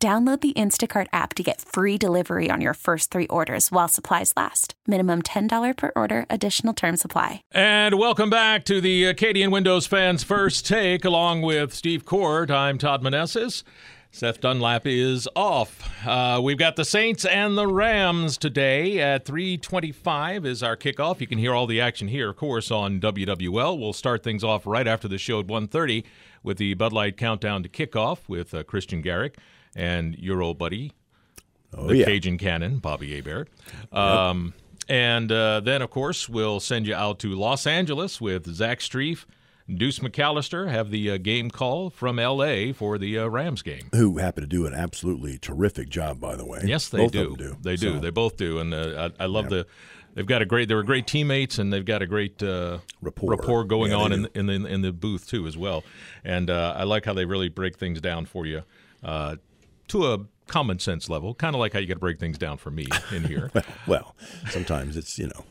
Download the Instacart app to get free delivery on your first three orders while supplies last. Minimum $10 per order, additional term supply. And welcome back to the Acadian Windows fans' first take, along with Steve Korte. I'm Todd Menesses. Seth Dunlap is off. Uh, we've got the Saints and the Rams today at 3:25 is our kickoff. You can hear all the action here, of course, on WWL. We'll start things off right after the show at 1:30 with the Bud Light countdown to kickoff with uh, Christian Garrick and your old buddy, Oh, the yeah. Cajun Cannon, Bobby Hebert. Um, And uh, then, of course, we'll send you out to Los Angeles with Zach Streif, Deuce McAllister, have the uh, game call from L.A. for the uh, Rams game. Who happen to do an absolutely terrific job, by the way. Yes, they Both do. Do. They do. So, They both do. And uh, I, I love the. They've got a great. They were great teammates, and they've got a great uh, Rapport. going Yeah, on in, in the in the booth too, as well. And uh, I like how they really break things down for you uh, to a common sense level, kind of like how you got to break things down for me in here. well, sometimes it's you know,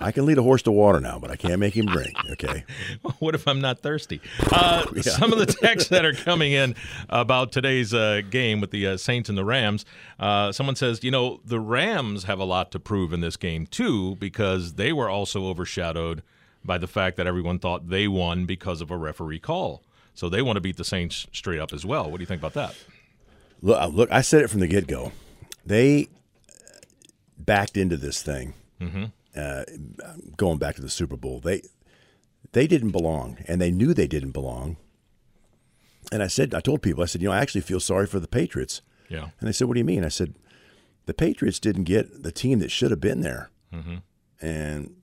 I can lead a horse to water now, but I can't make him drink. Okay. what if I'm not thirsty? Uh, Some of the texts that are coming in about today's uh, game with the uh, Saints and the Rams. Uh, someone says, you know, the Rams have a lot to prove in this game too, because they were also overshadowed by the fact that everyone thought they won because of a referee call. So they want to beat the Saints straight up as well. What do you think about that? Look, look, I said it from the get go. They backed into this thing. Mm-hmm. Uh, going back to the Super Bowl, they they didn't belong, and they knew they didn't belong. And I said, I told people, I said, you know, I actually feel sorry for the Patriots. Yeah. And they said, "What do you mean?" I said, "The Patriots didn't get the team that should have been there." Mm-hmm. And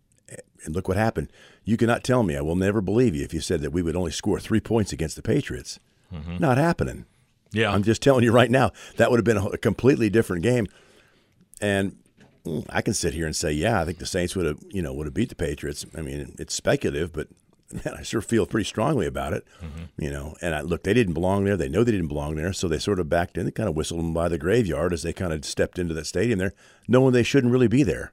and look what happened. You cannot tell me I will never believe you if you said that we would only score three points against the Patriots. Mm-hmm. Not happening. Yeah. I'm just telling you right now that would have been a completely different game. And mm, I can sit here and say, yeah, I think the Saints would have, you know, would have beat the Patriots. I mean, it's speculative, but man, I sure feel pretty strongly about it. You know, and I, look, they didn't belong there. They know they didn't belong there, so they sort of backed in. They kind of whistled them by the graveyard as they kind of stepped into that stadium there, knowing they shouldn't really be there.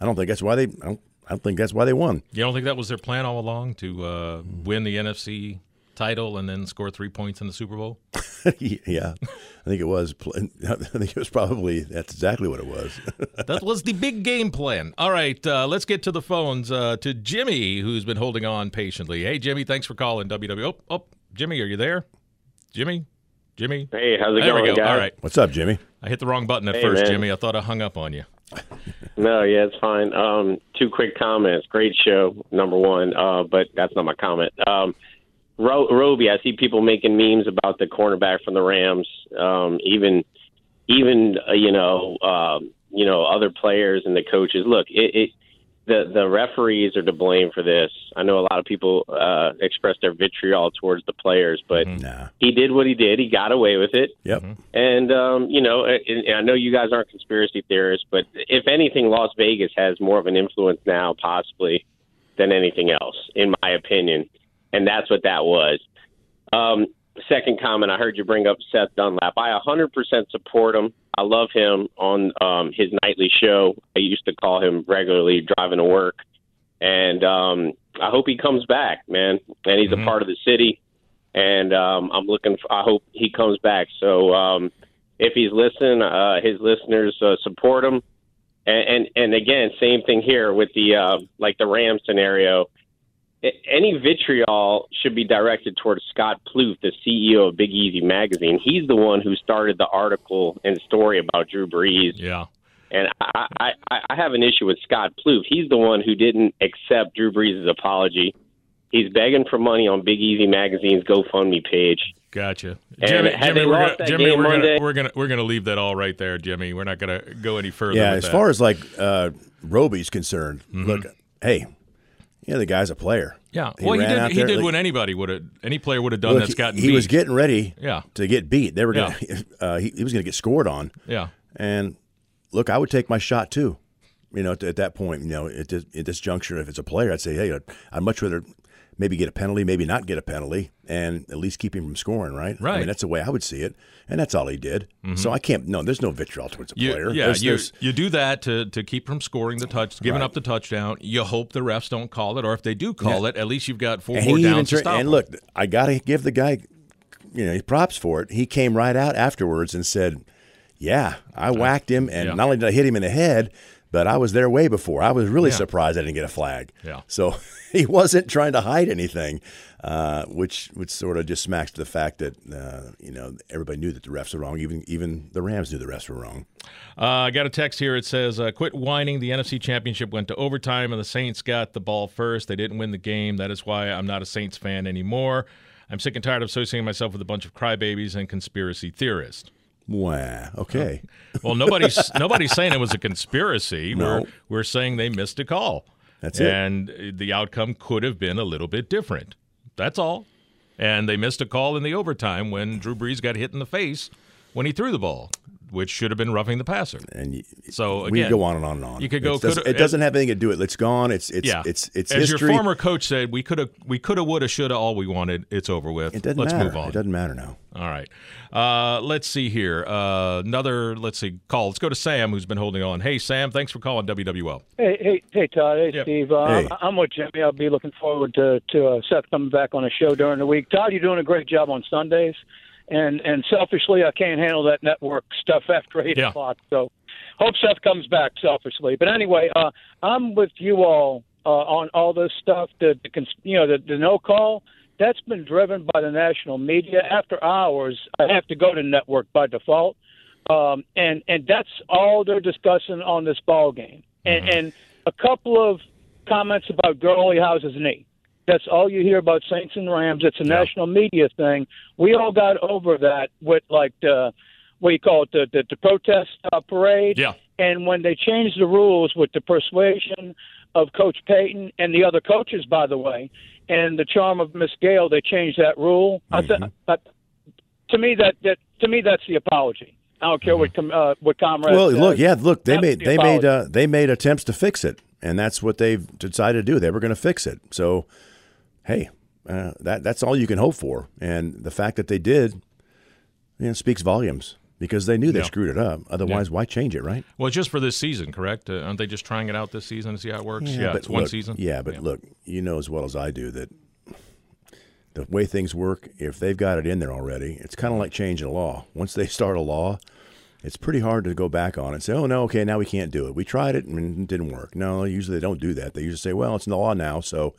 I don't think that's why they. I don't. I don't think that's why they won. You don't think that was their plan all along to uh, win the NFC title and then score three points in the Super Bowl? yeah, I think it was. I think it was probably that's exactly what it was. that was the big game plan. All right, uh, let's get to the phones uh, to Jimmy, who's been holding on patiently. Hey, Jimmy, thanks for calling WW. Oh, oh, Jimmy, are you there? Jimmy, Jimmy. Hey, how's it there going, we go. guys? All right, What's up, Jimmy? I hit the wrong button at Hey, first, man. Jimmy. I thought I hung up on you. No, yeah, it's fine. Um, two quick comments. Great show, number one, uh, but that's not my comment. Um, Ro- Robey, I see people making memes about the cornerback from the Rams. Um, even, even uh, you know, um, you know, other players and the coaches. Look, it, it the the referees are to blame for this. I know a lot of people uh, express their vitriol towards the players, but Nah. he did what he did. He got away with it. Yep. And um, you know, and, and I know you guys aren't conspiracy theorists, but if anything, Las Vegas has more of an influence now, possibly, than anything else, in my opinion. And that's what that was. Um, second comment, I heard you bring up Seth Dunlap. I 100% support him. I love him on um, his nightly show. I used to call him regularly driving to work, and um, I hope he comes back, man. And he's a part of the city and um, I'm looking. For, I hope he comes back. So um, if he's listening, uh, his listeners uh, support him. And, and and again, same thing here with the uh, like the Ram scenario. A- Any vitriol should be directed towards Scott Plouffe, the CEO of Big Easy Magazine. He's the one who started the article and story about Drew Brees. Yeah. And I, I, I I have an issue with Scott Plouffe. He's the one who didn't accept Drew Brees' apology. He's begging for money on Big Easy Magazine's GoFundMe page. Gotcha, And Jimmy. Jimmy, we're gonna, Jimmy, we're gonna, we're gonna we're gonna leave that all right there, Jimmy. We're not gonna go any further. Yeah, with as that. far as like uh, Robey's concerned, Mm-hmm. look, hey, Yeah, the guy's a player. Yeah. He well, he did. He there, did like- what anybody would have. Any player would have done Look, that's gotten he beat. was getting ready Yeah. to get beat. They were going to uh, he, he was going to get scored on. Yeah. And look, I would take my shot too. You know, at, at that point, you know, at this, at this juncture, if it's a player, I'd say, hey, I'd, I'd much rather maybe get a penalty, maybe not get a penalty, and at least keep him from scoring. Right? Right. I mean, that's the way I would see it, and that's all he did. Mm-hmm. So I can't. No, there's no vitriol towards a You, player. yeah, There's- you, there's- you do that to, to keep from scoring the touch, giving Right. up the touchdown. You hope the refs don't call it, or if they do call it, at least you've got four and more downs to stop. and them. look, I got to give the guy, you know, props for it. He came right out afterwards and said, "Yeah, I whacked him, and yeah. not only did I hit him in the head, but I was there way before. I was really Yeah. surprised I didn't get a flag. Yeah. So he wasn't trying to hide anything, uh, which which sort of just smacks to the fact that uh, you know everybody knew that the refs were wrong. Even even the Rams knew the refs were wrong. Uh, I got a text here. It says, uh, "Quit whining. The NFC Championship went to overtime, and the Saints got the ball first. They didn't win the game. That is why I'm not a Saints fan anymore. I'm sick and tired of associating myself with a bunch of crybabies and conspiracy theorists." Wow. Okay. Oh. Well, nobody's nobody's saying it was a conspiracy. No. We're we're saying they missed a call. That's it. And the outcome could have been a little bit different. That's all. And they missed a call in the overtime when Drew Brees got hit in the face when he threw the ball, which should have been roughing the passer. And y- So we again, could go on and on and on. you could go- It doesn't, coulda- it doesn't have anything to do with it. It's gone. It's it's yeah, it's it's as history. your former coach said, we could have, we could have, would have, should have, all we wanted. It's over with. it doesn't Let's matter. move on. It doesn't matter now. All right. Uh, let's see here. Uh, another, let's see, call. Let's go to Sam, who's been holding on. Hey, Sam, thanks for calling WWL. Hey, hey, hey, Todd. Hey, Yep. Steve. Uh, Hey. I'm, I'm with Jimmy. I'll be looking forward to to uh, Seth coming back on the show during the week. Todd, you're doing a great job on Sundays, and and selfishly, I can't handle that network stuff after eight Yeah. o'clock. So, hope Seth comes back selfishly. But anyway, uh, I'm with you all uh, on all this stuff. The, the cons- you know the, the no call. That's been driven by the national media. After hours, I have to go to network by default, um, and and that's all they're discussing on this ball game. And, and a couple of comments about Gurley how's his knee. That's all you hear about Saints and Rams. It's a national media thing. We all got over that with like the what do you call it the the, the protest uh, parade. Yeah. And when they changed the rules with the persuasion of Coach Payton and the other coaches, by the way, and the charm of Miss Gayle, they changed that rule. I th- uh, to me, that, that to me that's the apology. I don't care what com- uh, what comrades. Well, says. look, yeah, look, they That's made the they made uh, they made attempts to fix it, and that's what they've decided to do. They were going to fix it. So, hey, uh, that that's all you can hope for. And the fact that they did, you know, speaks volumes because they knew they Yeah. screwed it up. Otherwise, why change it, right? Well, just for this season, correct? Uh, aren't they just trying it out this season to see how it works? Yeah, but it's one look- season. Yeah, but look, you know as well as I do that the way things work, if they've got it in there already, it's kind of like changing a law. Once they start a law, it's pretty hard to go back on it and say, "Oh no, okay, now we can't do it. We tried it and it didn't work." No, usually they don't do that. They usually say, "Well, it's in the law now, so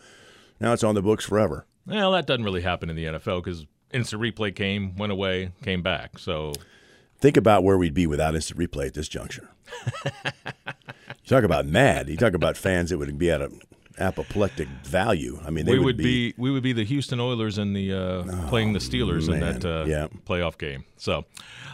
now it's on the books forever." Well, that doesn't really happen in the NFL because instant replay came, went away, came back. So Think about where we'd be without instant replay at this juncture. you talk about mad. You talk about fans that would be at an apoplectic value. I mean, they we would, would be, we would be the Houston Oilers in the uh, playing the Steelers in that uh, Yeah. playoff game. So,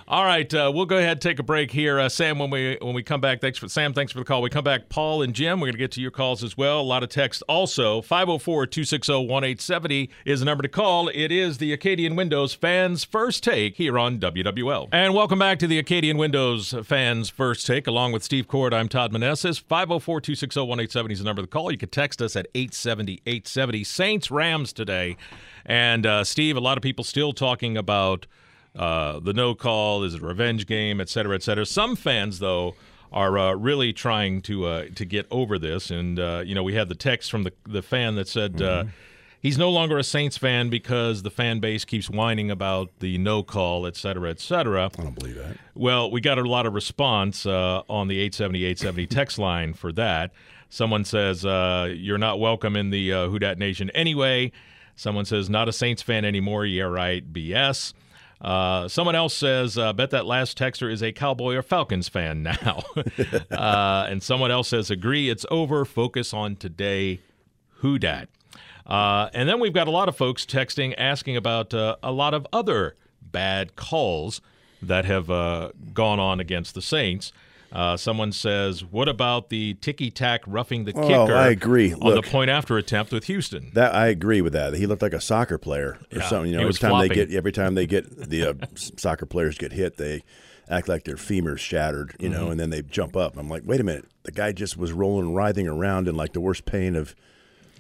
all right, uh, we'll go ahead and take a break here, uh, Sam. When we when we come back, thanks for Sam. Thanks for the call. We come back, Paul and Jim. We're going to get to your calls as well. A lot of text also. 504-260-1870 is the number to call. It is the Acadian Windows fans first take here on WWL. And welcome back to the Acadian Windows fans first take along with Steve Korte. I'm Todd Menesses. 504-260-1870 is the number to call. You can text us at 870-870. Saints Rams today. And uh, Steve, a lot of people still talking about uh, the no call is it a revenge game, et cetera, et cetera. Some fans, though, are uh, really trying to uh, to get over this. And uh, you know, we had the text from the the fan that said uh, he's no longer a Saints fan because the fan base keeps whining about the no call, et cetera, et cetera. I don't believe that. Well, we got a lot of response uh, on the 870 870 text line for that. Someone says, uh, You're not welcome in the uh, Who Dat Nation anyway. Someone says, Not a Saints fan anymore. Yeah, right. BS. Uh, someone else says, uh, Bet that last texter is a Cowboy or Falcons fan now. uh, and someone else says, Agree, it's over. Focus on today. Who Dat. Uh, and then we've got a lot of folks texting asking about uh, a lot of other bad calls that have uh, gone on against the Saints. Uh, someone says, "What about the ticky tack roughing the Oh, kicker?" I agree. on Look. the point after attempt with Houston. That I agree with that. He looked like a soccer player or Yeah, something. You know, every time flopping. they get every time they get the uh, soccer players get hit, they act like their femurs shattered. You Mm-hmm. know, and then they jump up. I'm like, wait a minute, the guy just was rolling and writhing around in like the worst pain of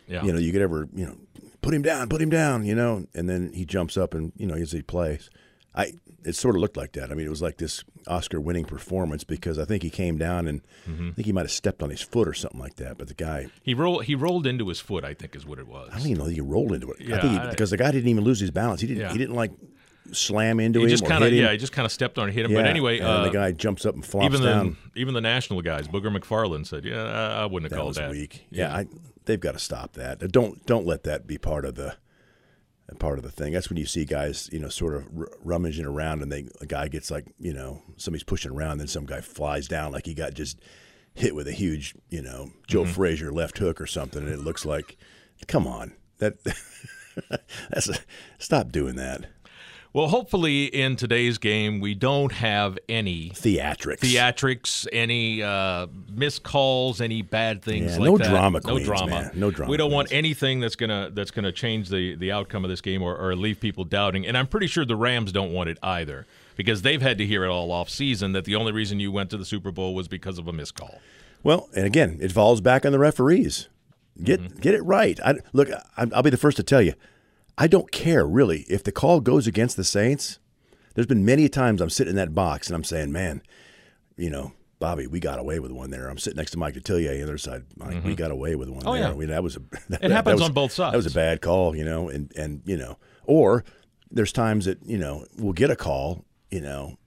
Yeah. you know you could ever you know put him down, put him down. You know, and then he jumps up and you know as he plays, I it sort of looked like that. I mean, it was like this Oscar-winning performance because I think he came down and Mm-hmm. I think he might have stepped on his foot or something like that. But the guy, he rolled. He rolled into his foot. I think is what it was. I don't even know he rolled into it. I Yeah, think he, I- because the guy didn't even lose his balance. He didn't. Yeah. He didn't like slam into he him just or kind of hit him. yeah. He just kind of stepped on and hit him. Yeah, But anyway, and uh, the guy jumps up and flops even the down. even the national guys, Booger McFarland said, "Yeah, I, I wouldn't have that called that." weak. Yeah, I, they've got to stop that. Don't don't let that be part of the part of the thing. That's when you see guys, you know, sort of r- rummaging around, and they a guy gets like, you know, somebody's pushing around, then some guy flies down like he got just hit with a huge, you know, Joe Mm-hmm. Frazier left hook or something, and it looks like, come on, that that's a, stop doing that Well, hopefully in today's game we don't have any theatrics. theatrics, any uh, missed calls, any bad things Yeah, like no that. drama no queens, drama, man. No drama We don't want anything that's gonna that's gonna change the the outcome of this game or, or leave people doubting. And I'm pretty sure the Rams don't want it either because they've had to hear it all off season that the only reason you went to the Super Bowl was because of a miscall. Well, and again, it falls back on the referees. Get Mm-hmm. get it right. I, look, I'll be the first to tell you, I don't care really if the call goes against the Saints. There's been many times I'm sitting in that box and I'm saying, man, you know, Bobby, we got away with one there. I'm sitting next to Mike Detillier on the other side. Mike, we mm-hmm. got away with one Oh, there. yeah. I mean, that was a that, It happens was- on both sides. That was a bad call, you know, and and you know, or there's times that you know we'll get a call, you know,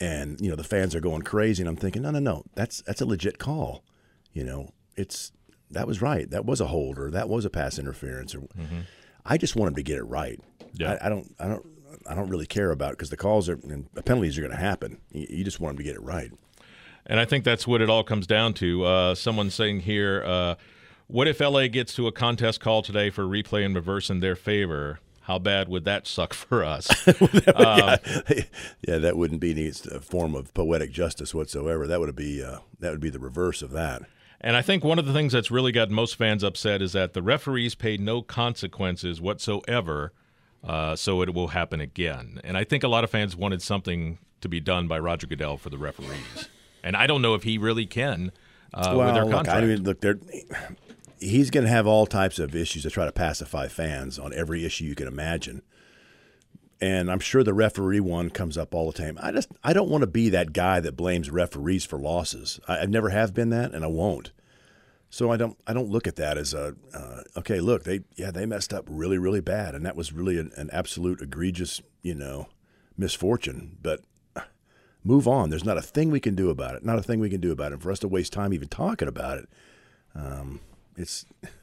and you know the fans are going crazy, and I'm thinking, no, no, no, that's that's a legit call, you know, it's that was right, that was a hold, or that was a pass interference, or mm-hmm. I just want them to get it right. Yeah. I, I don't, I don't, I don't really care about because the calls are and the penalties are going to happen. You, you just want them to get it right. And I think that's what it all comes down to. Uh, someone saying here, uh, what if LA gets to a contest call today for replay and reverse in their favor? How bad would that suck for us? yeah, yeah, that wouldn't be any form of poetic justice whatsoever. That would be uh, that would be the reverse of that. And I think one of the things that's really got most fans upset is that the referees paid no consequences whatsoever, uh, so it will happen again. And I think a lot of fans wanted something to be done by Roger Goodell for the referees. And I don't know if he really can uh, with their look, contract. I mean, look, they're, he's going to have all types of issues to try to pacify fans on every issue you can imagine. And I'm sure the referee one comes up all the time. I just I don't want to be that guy that blames referees for losses. I, I never have been that, and I won't. So I don't I don't look at that as a uh, okay. Look, they yeah they messed up really really bad, and that was really an, an absolute egregious you know misfortune. But move on. There's not a thing we can do about it. Not a thing we can do about it. And for us to waste time even talking about it, um, it's.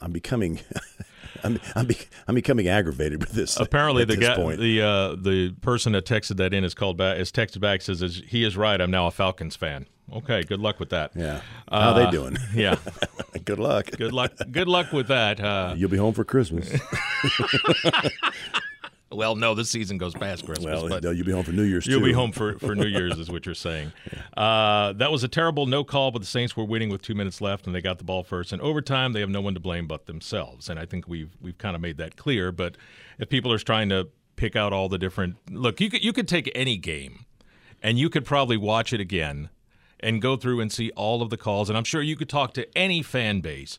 I'm becoming, I'm I'm, be, I'm becoming aggravated with this. Apparently, the this guy, point. the uh, the person that texted that in is called back. Is texted back says he is right. I'm now a Falcons fan. Okay, good luck with that. yeah. How they Uh, doing? Yeah, Good luck. good luck. Good luck with that. Uh, You'll be home for Christmas. well, no, this season goes past Christmas. well, you'll be home for New Year's. You'll too. be home for, for New Year's, is what you're saying. Uh, that was a terrible no call, but the Saints were winning with two minutes left, and they got the ball first. And overtime, they have no one to blame but themselves, and I think we've we've kind of made that clear. But if people are trying to pick out all the different look, you could you could take any game, and you could probably watch it again, and go through and see all of the calls, and I'm sure you could talk to any fan base.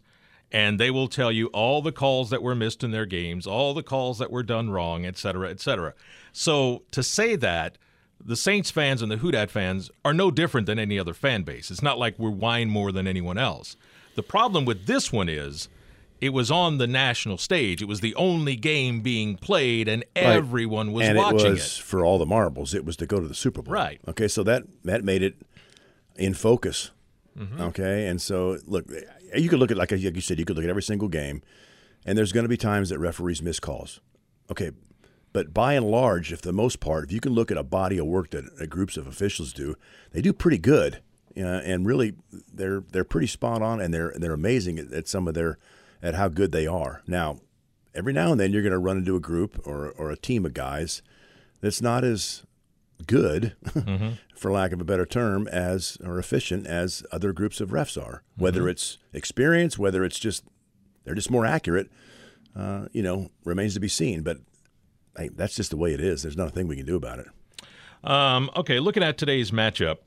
And they will tell you all the calls that were missed in their games, all the calls that were done wrong, et cetera, et cetera. So to say that the Saints fans and the Who Dat fans are no different than any other fan base. It's not like we're whine more than anyone else. The problem with this one is it was on the national stage. It was the only game being played, and everyone was and watching it was for all the marbles. It was to go to the Super Bowl. Right. Okay, so that that made it in focus. Mm-hmm. Okay, and so look, you could look at like like you said, you could look at every single game, and there's going to be times that referees miss calls. Okay, but by and large, if the most part, if you can look at a body of work that groups of officials do, they do pretty good, uh, and really they're they're pretty spot on, and they're they're amazing at, at some of their at how good they are. Now, every now and then you're going to run into a group or or a team of guys that's not as good, mm-hmm. for lack of a better term, as or efficient as other groups of refs are. Whether mm-hmm. it's experience, whether it's just they're just more accurate, uh, you know, remains to be seen. But hey, that's just the way it is. There's not a thing we can do about it. Um, okay, looking at today's matchup,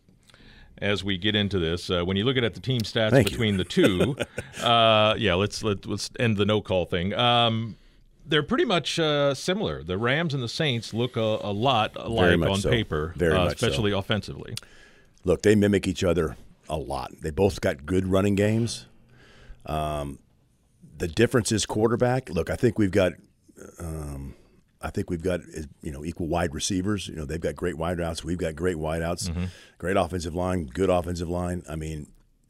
as we get into this. Uh, when you look at the team stats Thank between the two, uh, yeah, let's let, us let's end the no call thing. Um, they're pretty much uh, similar. The Rams and the Saints look a, a lot alike on so. paper, uh, especially so. offensively. Look, they mimic each other a lot. They both got good running games. Um, the difference is quarterback. Look, I think we've got. Um, I think we've got you know equal wide receivers. You know they've got great wideouts. We've got great wideouts, mm-hmm. great offensive line, good offensive line. I mean,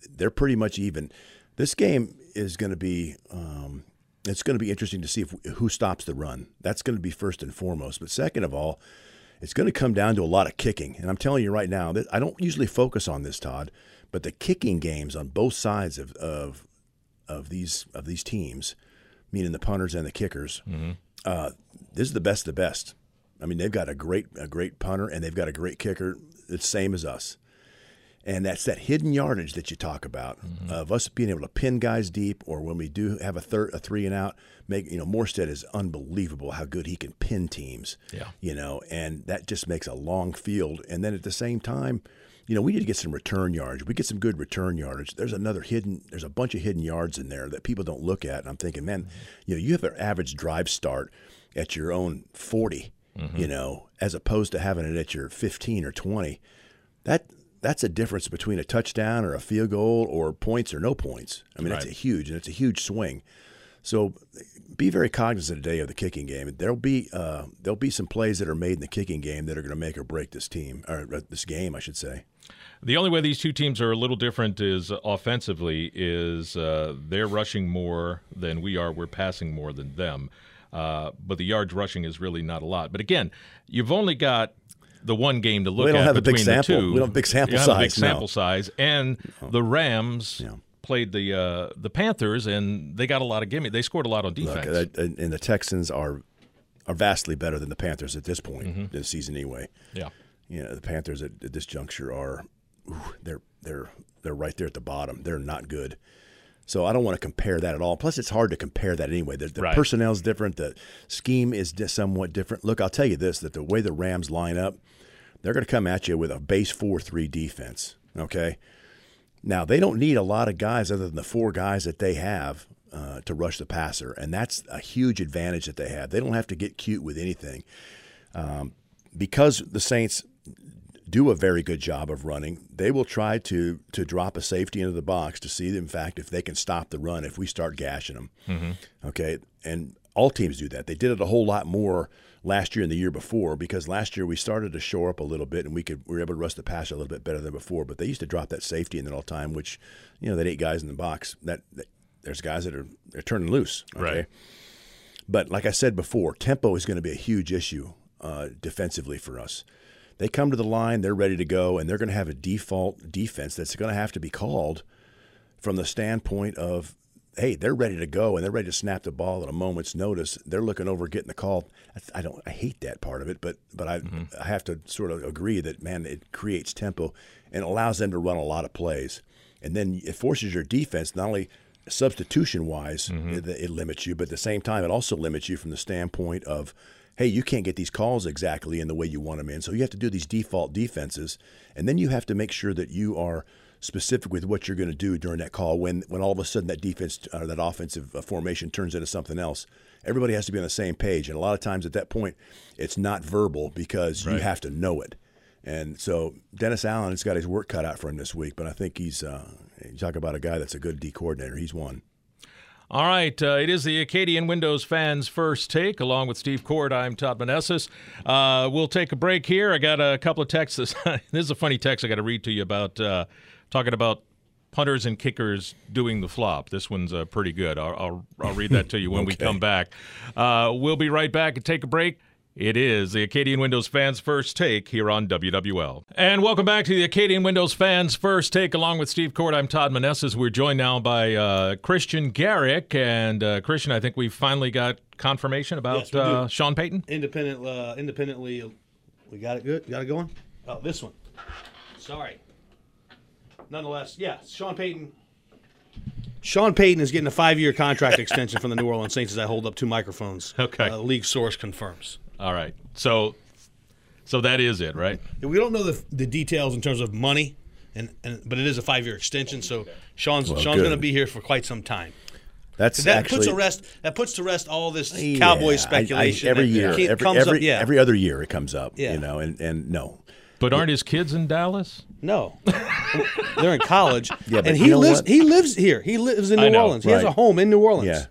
they're pretty much even. This game is going to be um, it's going to be interesting to see if who stops the run. That's going to be first and foremost. But second of all, it's going to come down to a lot of kicking. And I'm telling you right now that I don't usually focus on this, Todd, but the kicking games on both sides of of, of these of these teams, meaning the punters and the kickers. Mm-hmm uh, this is the best of the best. I mean, they've got a great a great punter and they've got a great kicker. It's the same as us. And that's that hidden yardage that you talk about mm-hmm. of us being able to pin guys deep, or when we do have a third, a three and out, make you know Morstead is unbelievable how good he can pin teams. Yeah, you know, and that just makes a long field. And then at the same time, you know, we need to get some return yards. We get some good return yardage. There's another hidden, there's a bunch of hidden yards in there that people don't look at. And I'm thinking, man, mm-hmm. you know, you have an average drive start at your own 40, mm-hmm. you know, as opposed to having it at your 15 or 20. That that's a difference between a touchdown or a field goal or points or no points. I mean, right. it's a huge and it's a huge swing. So be very cognizant today of the kicking game. There'll be uh, there'll be some plays that are made in the kicking game that are going to make or break this team or uh, this game, I should say. The only way these two teams are a little different is offensively is uh, they're rushing more than we are. We're passing more than them. Uh, but the yards rushing is really not a lot. But again, you've only got the one game to look we don't at have between a big sample. the two. We don't have a big sample size. Big sample no. size, and no. the Rams. Yeah. Played the uh, the Panthers and they got a lot of gimme. They scored a lot on defense. Look, and the Texans are are vastly better than the Panthers at this point mm-hmm. in the season anyway. Yeah, you know the Panthers at, at this juncture are ooh, they're they're they're right there at the bottom. They're not good. So I don't want to compare that at all. Plus, it's hard to compare that anyway. The, the right. personnel is different. The scheme is somewhat different. Look, I'll tell you this: that the way the Rams line up, they're going to come at you with a base four-three defense. Okay. Now they don't need a lot of guys other than the four guys that they have uh, to rush the passer, and that's a huge advantage that they have. They don't have to get cute with anything. Um, because the Saints do a very good job of running, they will try to to drop a safety into the box to see, in fact, if they can stop the run if we start gashing them. Mm-hmm. Okay, and all teams do that. They did it a whole lot more last year and the year before because last year we started to shore up a little bit and we could we were able to rush the pass a little bit better than before. But they used to drop that safety in there all time, which you know that eight guys in the box that, that there's guys that are they're turning loose. Okay? Right. But like I said before, tempo is going to be a huge issue uh, defensively for us. They come to the line, they're ready to go, and they're going to have a default defense that's going to have to be called from the standpoint of, hey, they're ready to go and they're ready to snap the ball at a moment's notice. They're looking over, getting the call. I don't, I hate that part of it, but but I, mm-hmm. I have to sort of agree that man, it creates tempo and allows them to run a lot of plays, and then it forces your defense not only substitution wise, mm-hmm. it, it limits you, but at the same time, it also limits you from the standpoint of hey, you can't get these calls exactly in the way you want them in. So you have to do these default defenses, and then you have to make sure that you are specific with what you're going to do during that call. When when all of a sudden that defense or that offensive uh, formation turns into something else, everybody has to be on the same page. And a lot of times at that point, it's not verbal because right. you have to know it. And so Dennis Allen has got his work cut out for him this week, but I think he's uh, you talk about a guy that's a good D coordinator. He's one. All right, uh, it is the Acadian Windows fans' first take, along with Steve Korte. I'm Todd Menesses. Uh, we'll take a break here. I got a couple of texts. this is a funny text I got to read to you about uh, talking about punters and kickers doing the flop. This one's uh, pretty good. I'll, I'll, I'll, read that to you when okay. we come back. Uh, we'll be right back and take a break. It is the Acadian Windows fans' first take here on WWL. And welcome back to the Acadian Windows fans' first take. Along with Steve Korte, I'm Todd Menesses. We're joined now by uh, Christian Garrick. And uh, Christian, I think we finally got confirmation about yes, uh, Sean Payton. Independent, uh, independently We got it good. Got it going. Oh, this one. Sorry. Nonetheless, yeah, Sean Payton. Sean Payton is getting a five-year contract extension from the New Orleans Saints as I hold up two microphones. Okay. Uh, league source confirms. All right. So, so that is it, right? We don't know the, the details in terms of money, and, and but it is a five-year extension. So Sean's Well, Sean's going to be here for quite some time. That's That actually puts to rest. That puts to rest all this Yeah, cowboy I- I- speculation every that year, every comes every, up. Yeah, every other year it comes up. Yeah. You know, and and no, But aren't his kids in Dallas? No, they're in college. Yeah, but and you he know lives. what? He lives here. He lives in New know, Orleans. He has a home in New Orleans. Yeah.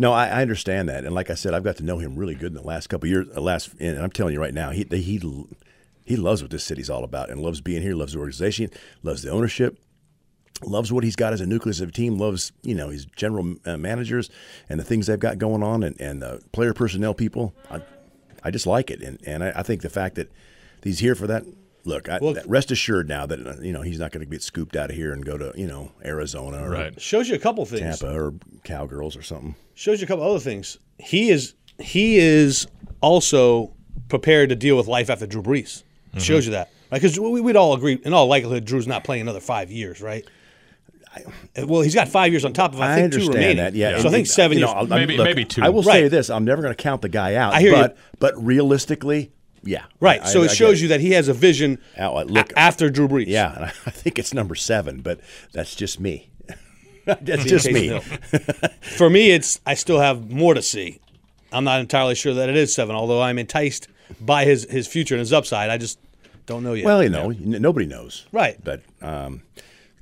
No, I, I understand that, and like I said, I've got to know him really good in the last couple years. Last, and I'm telling you right now, he he he loves what this city's all about, and loves being here, loves the organization, loves the ownership, loves what he's got as a nucleus of a team, loves you know his general uh, managers and the things they've got going on, and and the player personnel people. I, I just like it, and and I, I think the fact that he's here for that. Look, I, Look- rest assured now that uh, you know he's not going to get scooped out of here and go to you know Arizona or Right. Shows you a couple things. Tampa or Cowgirls or something. Shows you a couple other things. He is. He is also prepared to deal with life after Drew Brees. Mm-hmm. Shows you that. Because we, we'd all agree, in all likelihood, Drew's not playing another five years, right? well, he's got five years on top of I, I, think two understand remaining. that. Yeah, So I think seven you years. know, I'll- Maybe- look, maybe two. I will say this: I'm never going to count the guy out. I hear you. but, But realistically, yeah, right. I- so I- it I shows you that he has a vision look- after Drew Brees. Yeah, and I think it's number seven, but that's just me. that's just me. For me, it's I still have more to see. I'm not entirely sure that it is seven, although I'm enticed by his his future and his upside. I just don't know yet. Well, you know, n- nobody knows, Right. But um,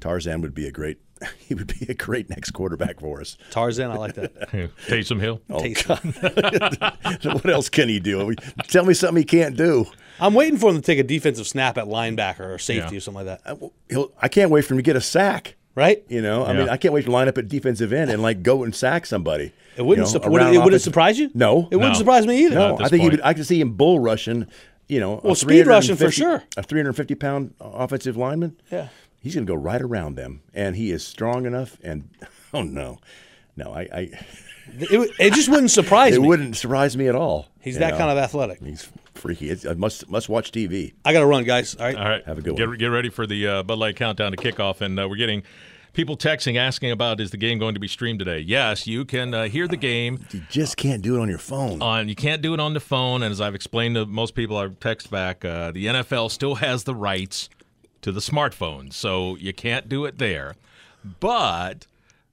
Tarzan would be a great. He would be a great next quarterback for us. Tarzan, I like that. Taysom Hill. Oh, Taysom. God. what else can he do? Tell me something he can't do. I'm waiting for him to take a defensive snap at linebacker or safety Yeah. or something like that. Uh, he'll, I can't wait for him to get a sack. Right? You know, I Yeah. mean, I can't wait to line up at defensive end and like go and sack somebody. It wouldn't. you know, sup- would it, it wouldn't surprise you? No, it wouldn't No. surprise me either. No, I think he would, I could see him bull rushing. You know, Well, speed rushing for sure. A 350 pound offensive lineman. Yeah. He's going to go right around them, and he is strong enough. And oh no, no, I, I It, it just wouldn't surprise it me. It wouldn't surprise me at all. He's that know. kind of athletic. He's freaky. It's, I must must watch TV. I got to run, guys. All right. All right. Have a good get, one. Get ready for the uh, Bud Light countdown to kickoff, and uh, we're getting people texting asking about is the game going to be streamed today? Yes, you can uh, hear the game You just can't do it on your phone. on. You can't do it on the phone, and as I've explained to most people, I've text back. Uh, the NFL still has the rights to the smartphone, so you can't do it there. But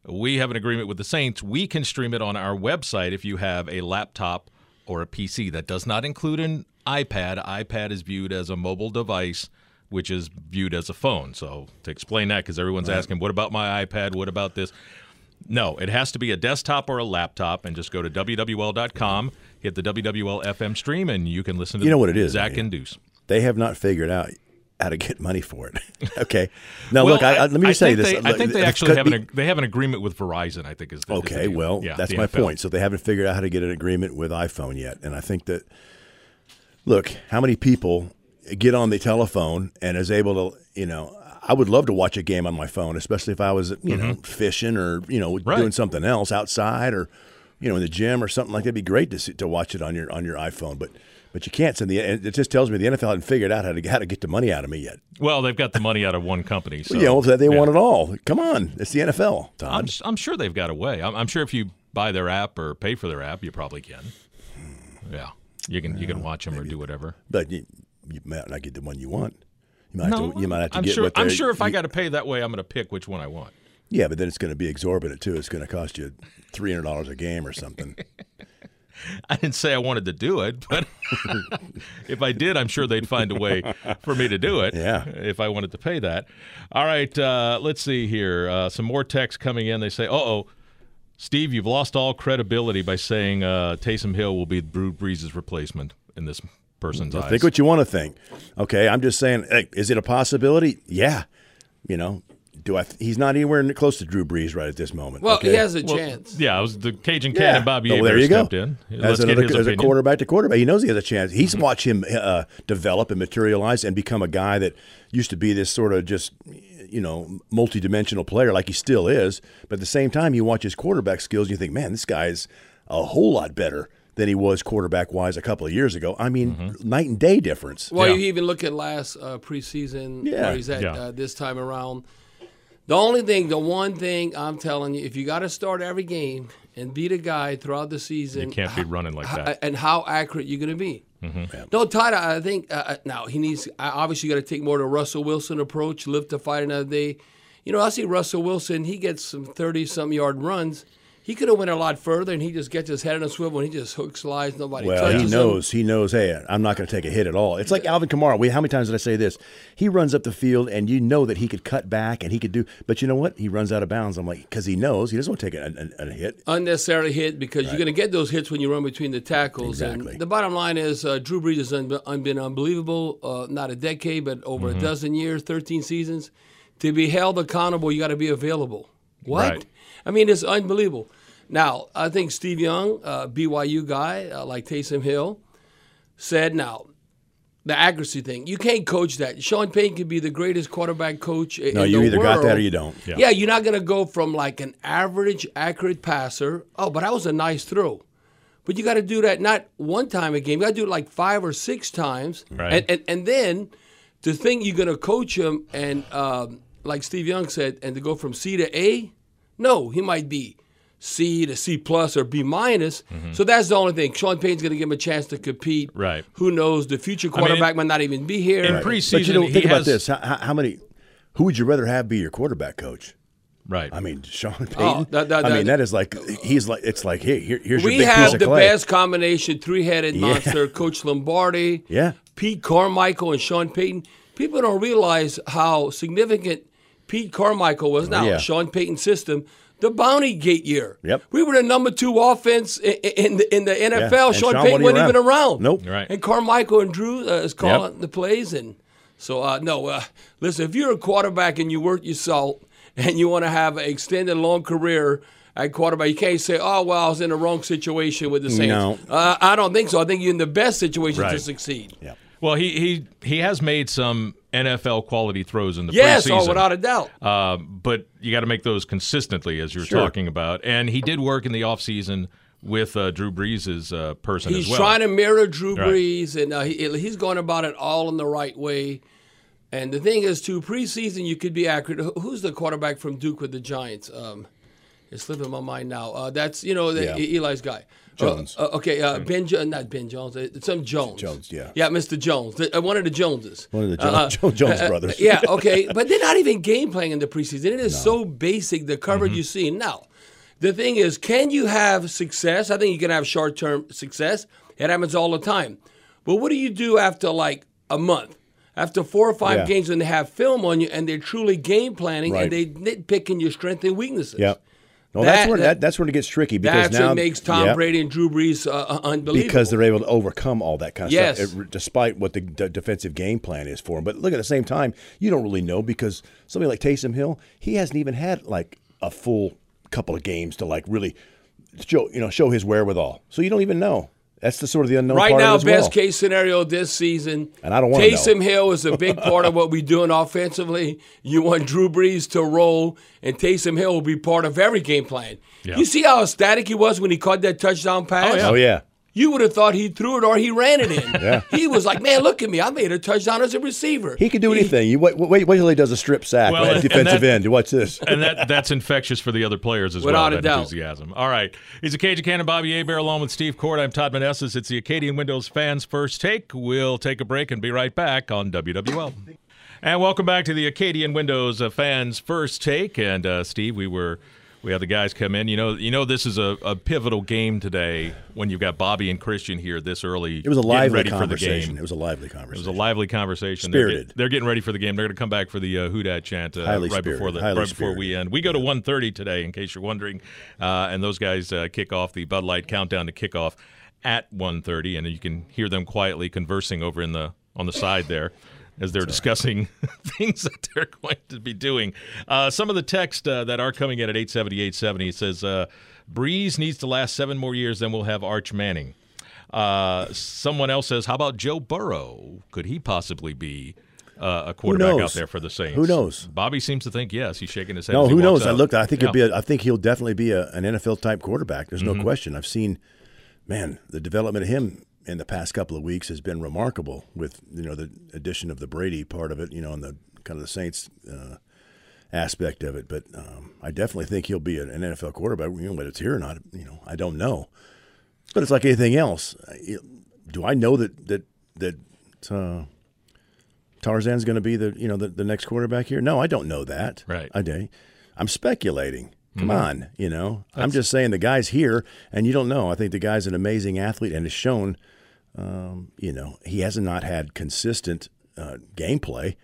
we have an agreement with the Saints. We can stream it on our website if you have a laptop or a PC. That does not include an iPad. iPad is viewed as a mobile device, which is viewed as a phone. So to explain that, because everyone's asking, what about my iPad? What about this? No, it has to be a desktop or a laptop, and just go to WWL.com, hit the WWL FM stream, and you can listen to You know what it is, Zach man. and Deuce. They have not figured out how to get money for it. okay, now look, I, I, let me just say this. They, I think they actually have an ag- they have an agreement with Verizon. I think is the, is the Okay, well, Yeah, that's my NFL. point. So they haven't figured out how to get an agreement with iPhone yet, and I think that look, how many people get on the telephone and is able to, you know, I would love to watch a game on my phone, especially if I was, you know, fishing or you know Mm-hmm. Right. doing something else outside or you know in the gym or something like that. It'd be great to see, to watch it on your on your iPhone, but but you can't. So the it just tells me the NFL hadn't figured out how to how to get the money out of me yet. Well, they've got the money out of one company. So, you know, they yeah. want it all. Come on, it's the NFL. I'm, I'm sure they've got a way. I'm, I'm sure if you buy their app or pay for their app, you probably can. Hmm. Yeah, you can you can watch them or do whatever. But you, you might not get the one you want. You might, have to, you might have to I'm get sure. I'm sure if I got to pay that way, I'm going to pick which one I want. Yeah, but then it's going to be exorbitant too. It's going to cost you three hundred dollars a game or something. I didn't say I wanted to do it, but if I did, I'm sure they'd find a way for me to do it. Yeah. If I wanted to pay that. All right. Uh, let's see here. Uh, some more texts coming in. They say, "Uh oh, Steve, you've lost all credibility by saying uh, Taysom Hill will be Drew Brees' replacement in this person's eyes." think what you want to think. Okay, I'm just saying. Hey, is it a possibility? Yeah. You know, do I? He's not anywhere close to Drew Brees right at this moment. Well, okay? he has a Well, chance. Yeah, it was the Cajun Yeah. Cannon Bobby Oh, Abrams there you go. stepped in. As Let's get another, his as a quarterback to quarterback, he knows he has a chance. He's watched him uh, develop and materialize and become a guy that used to be this sort of just, you know, multi-dimensional player like he still is. But at the same time, you watch his quarterback skills and you think, man, this guy is a whole lot better than he was quarterback wise a couple of years ago. I mean, night and day difference. Well, Yeah. you even look at last uh, preseason Yeah. where he's at Yeah. uh, this time around. The only thing, the one thing I'm telling you, if you got to start every game and beat a guy throughout the season, You can't be running like h- that. and how accurate you're going to be. Mm-hmm. No, Todd, I think uh, uh, now he needs. I obviously got to take more of the Russell Wilson approach, live to fight another day. You know, I see Russell Wilson. He gets some thirty some yard runs. He could have went a lot further, and he just gets his head in a swivel and he just hooks, slides. Nobody Well, touches he him. knows. He knows. Hey, I'm not going to take a hit at all. It's like Alvin Kamara. We, how many times did I say this? He runs up the field, and you know that he could cut back and he could do. But you know what? He runs out of bounds. I'm like, because he knows he doesn't want to take a, a, a hit. unnecessarily hit because you're going to get those hits when you run between the tackles. Exactly. And the bottom line is uh, Drew Brees has un- been unbelievable, uh, not a decade, but over Mm-hmm. a dozen years, 13 seasons. To be held accountable, you got to be available. What? Right. I mean, it's unbelievable. Now, I think Steve Young, uh, BYU guy uh, like Taysom Hill, said now the accuracy thing. You can't coach that. Sean Payton could be the greatest quarterback coach No, you the either got that or you don't. Yeah. you're not going to go from like an average accurate passer. Oh, but that was a nice throw. But you got to do that not one time a game. You got to do it like five or six times. Right. And, and, and then to think you're going to coach him and, um, like Steve Young said, and to go from C to A, no, he might be C to C plus or B minus. Mm-hmm. So that's the only thing. Sean Payton's going to give him a chance to compete. Right. Who knows? The future mean, quarterback might not even be here. in preseason, But you know, he think about has- this. How, how, how many? Who would you rather have be your quarterback coach? Right. I mean, Sean oh, Payton. Oh, that- that- I mean, that- that is like he's like it's like hey, here, here's your we big piece have of the clay. best combination, three-headed monster, Coach Lombardi, Yeah. Pete Carmichael, and Sean Payton. People don't realize how significant Pete Carmichael was. Now, yeah. Sean Payton's system, the Bounty Gate year. Yep. We were the number two offense in, in, the, in the NFL. Yeah, Sean Sean Payton wasn't wasn't around. even around. Nope. Right. And Carmichael and Drew uh, is calling the plays. And so, uh, no, uh, listen, if you're a quarterback and you work your salt and you want to have an extended long career at quarterback, you can't say, oh, well, I was in the wrong situation with the Saints. No. Uh, I don't think so. I think you're in the best situation to succeed. Yeah. Well, he he he has made some NFL quality throws in the Yes, preseason. oh, without a doubt. Uh, but you got to make those consistently, as you're Sure. talking about. And he did work in the offseason with uh, Drew Brees' uh, person He's as well. trying to mirror Drew Right. Brees, and uh, he, he's going about it all in the right way. And the thing is, too, preseason you could be accurate. Who's the quarterback from Duke with the Giants? Um, it's slipping my mind now. Uh, that's you know the, Yeah. Eli's guy. Jones. Uh, uh, okay, uh, Ben, jo- not Ben Jones. Uh, some Jones. Jones, yeah. Yeah, Mr. Jones, the, uh, one of the Joneses. One of the Jo- Uh, Jo- Jones brothers. yeah, okay, but they're not even game playing in the preseason. It is so basic the coverage Mm-hmm. you see now. The thing is, can you have success? I think you can have short term success. It happens all the time. But what do you do after like a month? After four or five Yeah. games when they have film on you and they're truly game planning Right. and they nitpicking your strengths and weaknesses. Yep. No, that's That- where that- that, that's when it gets tricky because That's now what makes Tom Yep. Brady and Drew Brees uh, unbelievable. because they're able to overcome all that kind of Yes. stuff, it- despite what the d- defensive game plan is for them. But look at the same time, you don't really know because somebody like Taysom Hill, he hasn't even had like a full couple of games to like really show you know show his wherewithal. So you don't even know. That's the sort of the unknown Right part now, of best well. case scenario this season. And I don't wanna Taysom know. Hill is a big part of what we're doing offensively. You want Drew Brees to roll, and Taysom Hill will be part of every game plan. Yeah. You see how ecstatic he was when he caught that touchdown pass? Oh yeah, oh, You would have thought he threw it or he ran it in. Yeah. He was like, "Man, look at me! I made a touchdown as a receiver." he can do anything. You wait, wait, wait till he does a strip sack Well, at defensive and that- end. Watch this. and that that's infectious for the other players as Without well. a that doubt. enthusiasm. All right, he's a Cajun Cannon, Bobby Hebert, along with Steve Korte. I'm Todd Menesses. It's the Acadian Windows fans' first take. We'll take a break and be right back on WWL. And welcome back to the Acadian Windows uh, fans' first take. And uh, Steve, we were we have the guys come in. You know, you know this is a, a pivotal game today when you've got Bobby and Christian here this early. It was a lively ready for the conversation. game. It was a lively conversation. It was a lively conversation. They're, Spirited. get- they're getting ready for the game. They're going to come back for the uh, Who Dat chant uh, right before the Highly right before we end. We go to 1.30 today, in case you're wondering, uh, and those guys uh, kick off the Bud Light countdown to kickoff at 1.30, and you can hear them quietly conversing over in the on the side there. As they're discussing things that they're going to be doing, uh, some of the text uh, that are coming in at 870, 870 says, uh, "Brees needs to last seven more years, then we'll have Arch Manning." Uh, someone else says, "How about Joe Burrow? Could he possibly be uh, a quarterback out there for the Saints?" Who knows? Bobby seems to think yes. He's shaking his head. No, he who knows? I looked. I think he'll be. A, I think he'll definitely be a, an NFL type quarterback. There's no question. I've seen man, the development of him in the past couple of weeks has been remarkable. With you know the addition of the Brady part of it, you know, and the kind of the Saints uh, aspect of it. But um, I definitely think he'll be an NFL quarterback. You know, whether it's here or not, you know, I don't know. But it's like anything else. Do I know that that that uh, Tarzan's going to be the you know the, the next quarterback here? No, I don't know that. Right. I do. I'm speculating. Come mm-hmm. on, you know. That's, I'm just saying the guy's here, and you don't know. I think the guy's an amazing athlete and has shown. Um, you know, he has not had consistent uh, gameplay.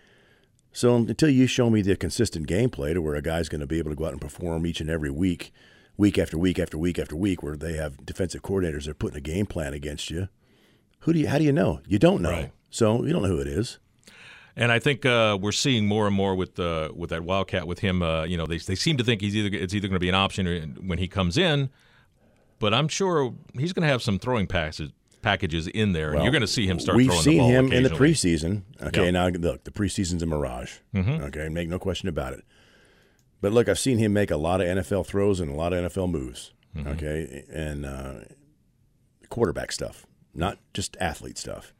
So until you show me the consistent gameplay to where a guy's going to be able to go out and perform each and every week, week after week after week after week, where they have defensive coordinators that are putting a game plan against you, who do you? How do you know? You don't know. Right. So you don't know who it is. And I think uh, we're seeing more and more with uh, with that Wildcat with him. Uh, you know, they they seem to think he's either it's either going to be an option when he comes in, but I'm sure he's going to have some throwing passes packages in there, well, and you're going to see him start. We've seen him in the preseason. Okay, yep. now look, the preseason's a mirage. Mm-hmm. Okay, make no question about it. But look, I've seen him make a lot of NFL throws and a lot of NFL moves. Mm-hmm. Okay, and uh, quarterback stuff, not just athlete stuff.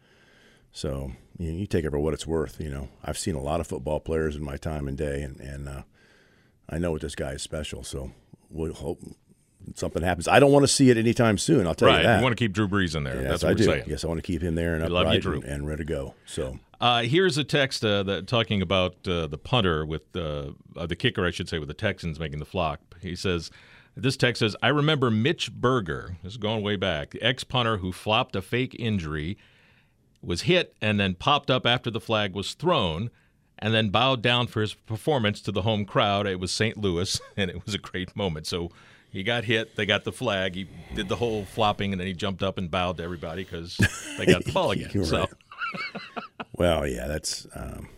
So you, know, you, take it for what it's worth. You know, I've seen a lot of football players in my time and day, and and uh, I know what this guy is special. So we'll hope something happens. I don't want to see it anytime soon. I'll tell right. you that. You want to keep Drew Brees in there. Yes, That's what I do. Saying. Yes, I want to keep him there and upright you, and, and, ready to go. So uh, here's a text uh, that talking about uh, the punter with uh, the kicker, I should say, with the Texans making the flock. He says. This text says, I remember Mitch Berger, this is going way back, the ex punter who flopped a fake injury, was hit and then popped up after the flag was thrown and then bowed down for his performance to the home crowd. It was St. Louis, and it was a great moment. So he got hit. They got the flag. He did the whole flopping, and then he jumped up and bowed to everybody because they got the ball again. so. well, yeah, that's. Um,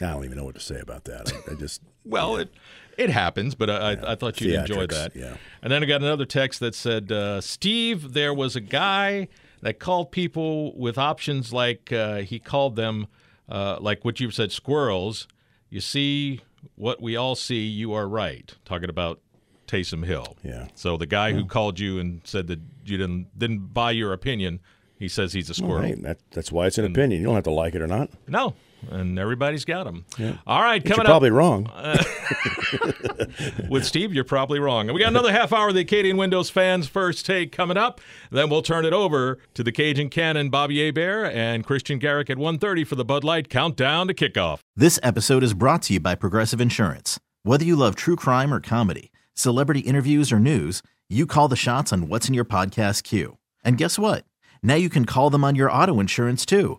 I don't even know what to say about that. I, I just. well, yeah. it it happens, but I, yeah. I, I thought you'd enjoy that. Yeah. And then I got another text that said, uh, "Steve, there was a guy that called people with options like uh, he called them, uh, like what you've said, squirrels. You see what we all see. You are right. Talking about Taysom Hill. Yeah. So the guy who called you and said that you didn't didn't buy your opinion, he says he's a squirrel. Right. That, that's why it's an and, opinion. You don't have to like it or not. No. And everybody's got them. Yeah. All right, coming you're probably wrong. Uh, with Steve, you're probably wrong. And we got another half hour of the Acadian Windows fans' first take coming up. Then we'll turn it over to the Cajun Cannon, Bobby Hebert, and Kristian Garic at 1.30 for the Bud Light countdown to kickoff. This episode is brought to you by Progressive Insurance. Whether you love true crime or comedy, celebrity interviews or news, you call the shots on what's in your podcast queue. And guess what? Now you can call them on your auto insurance too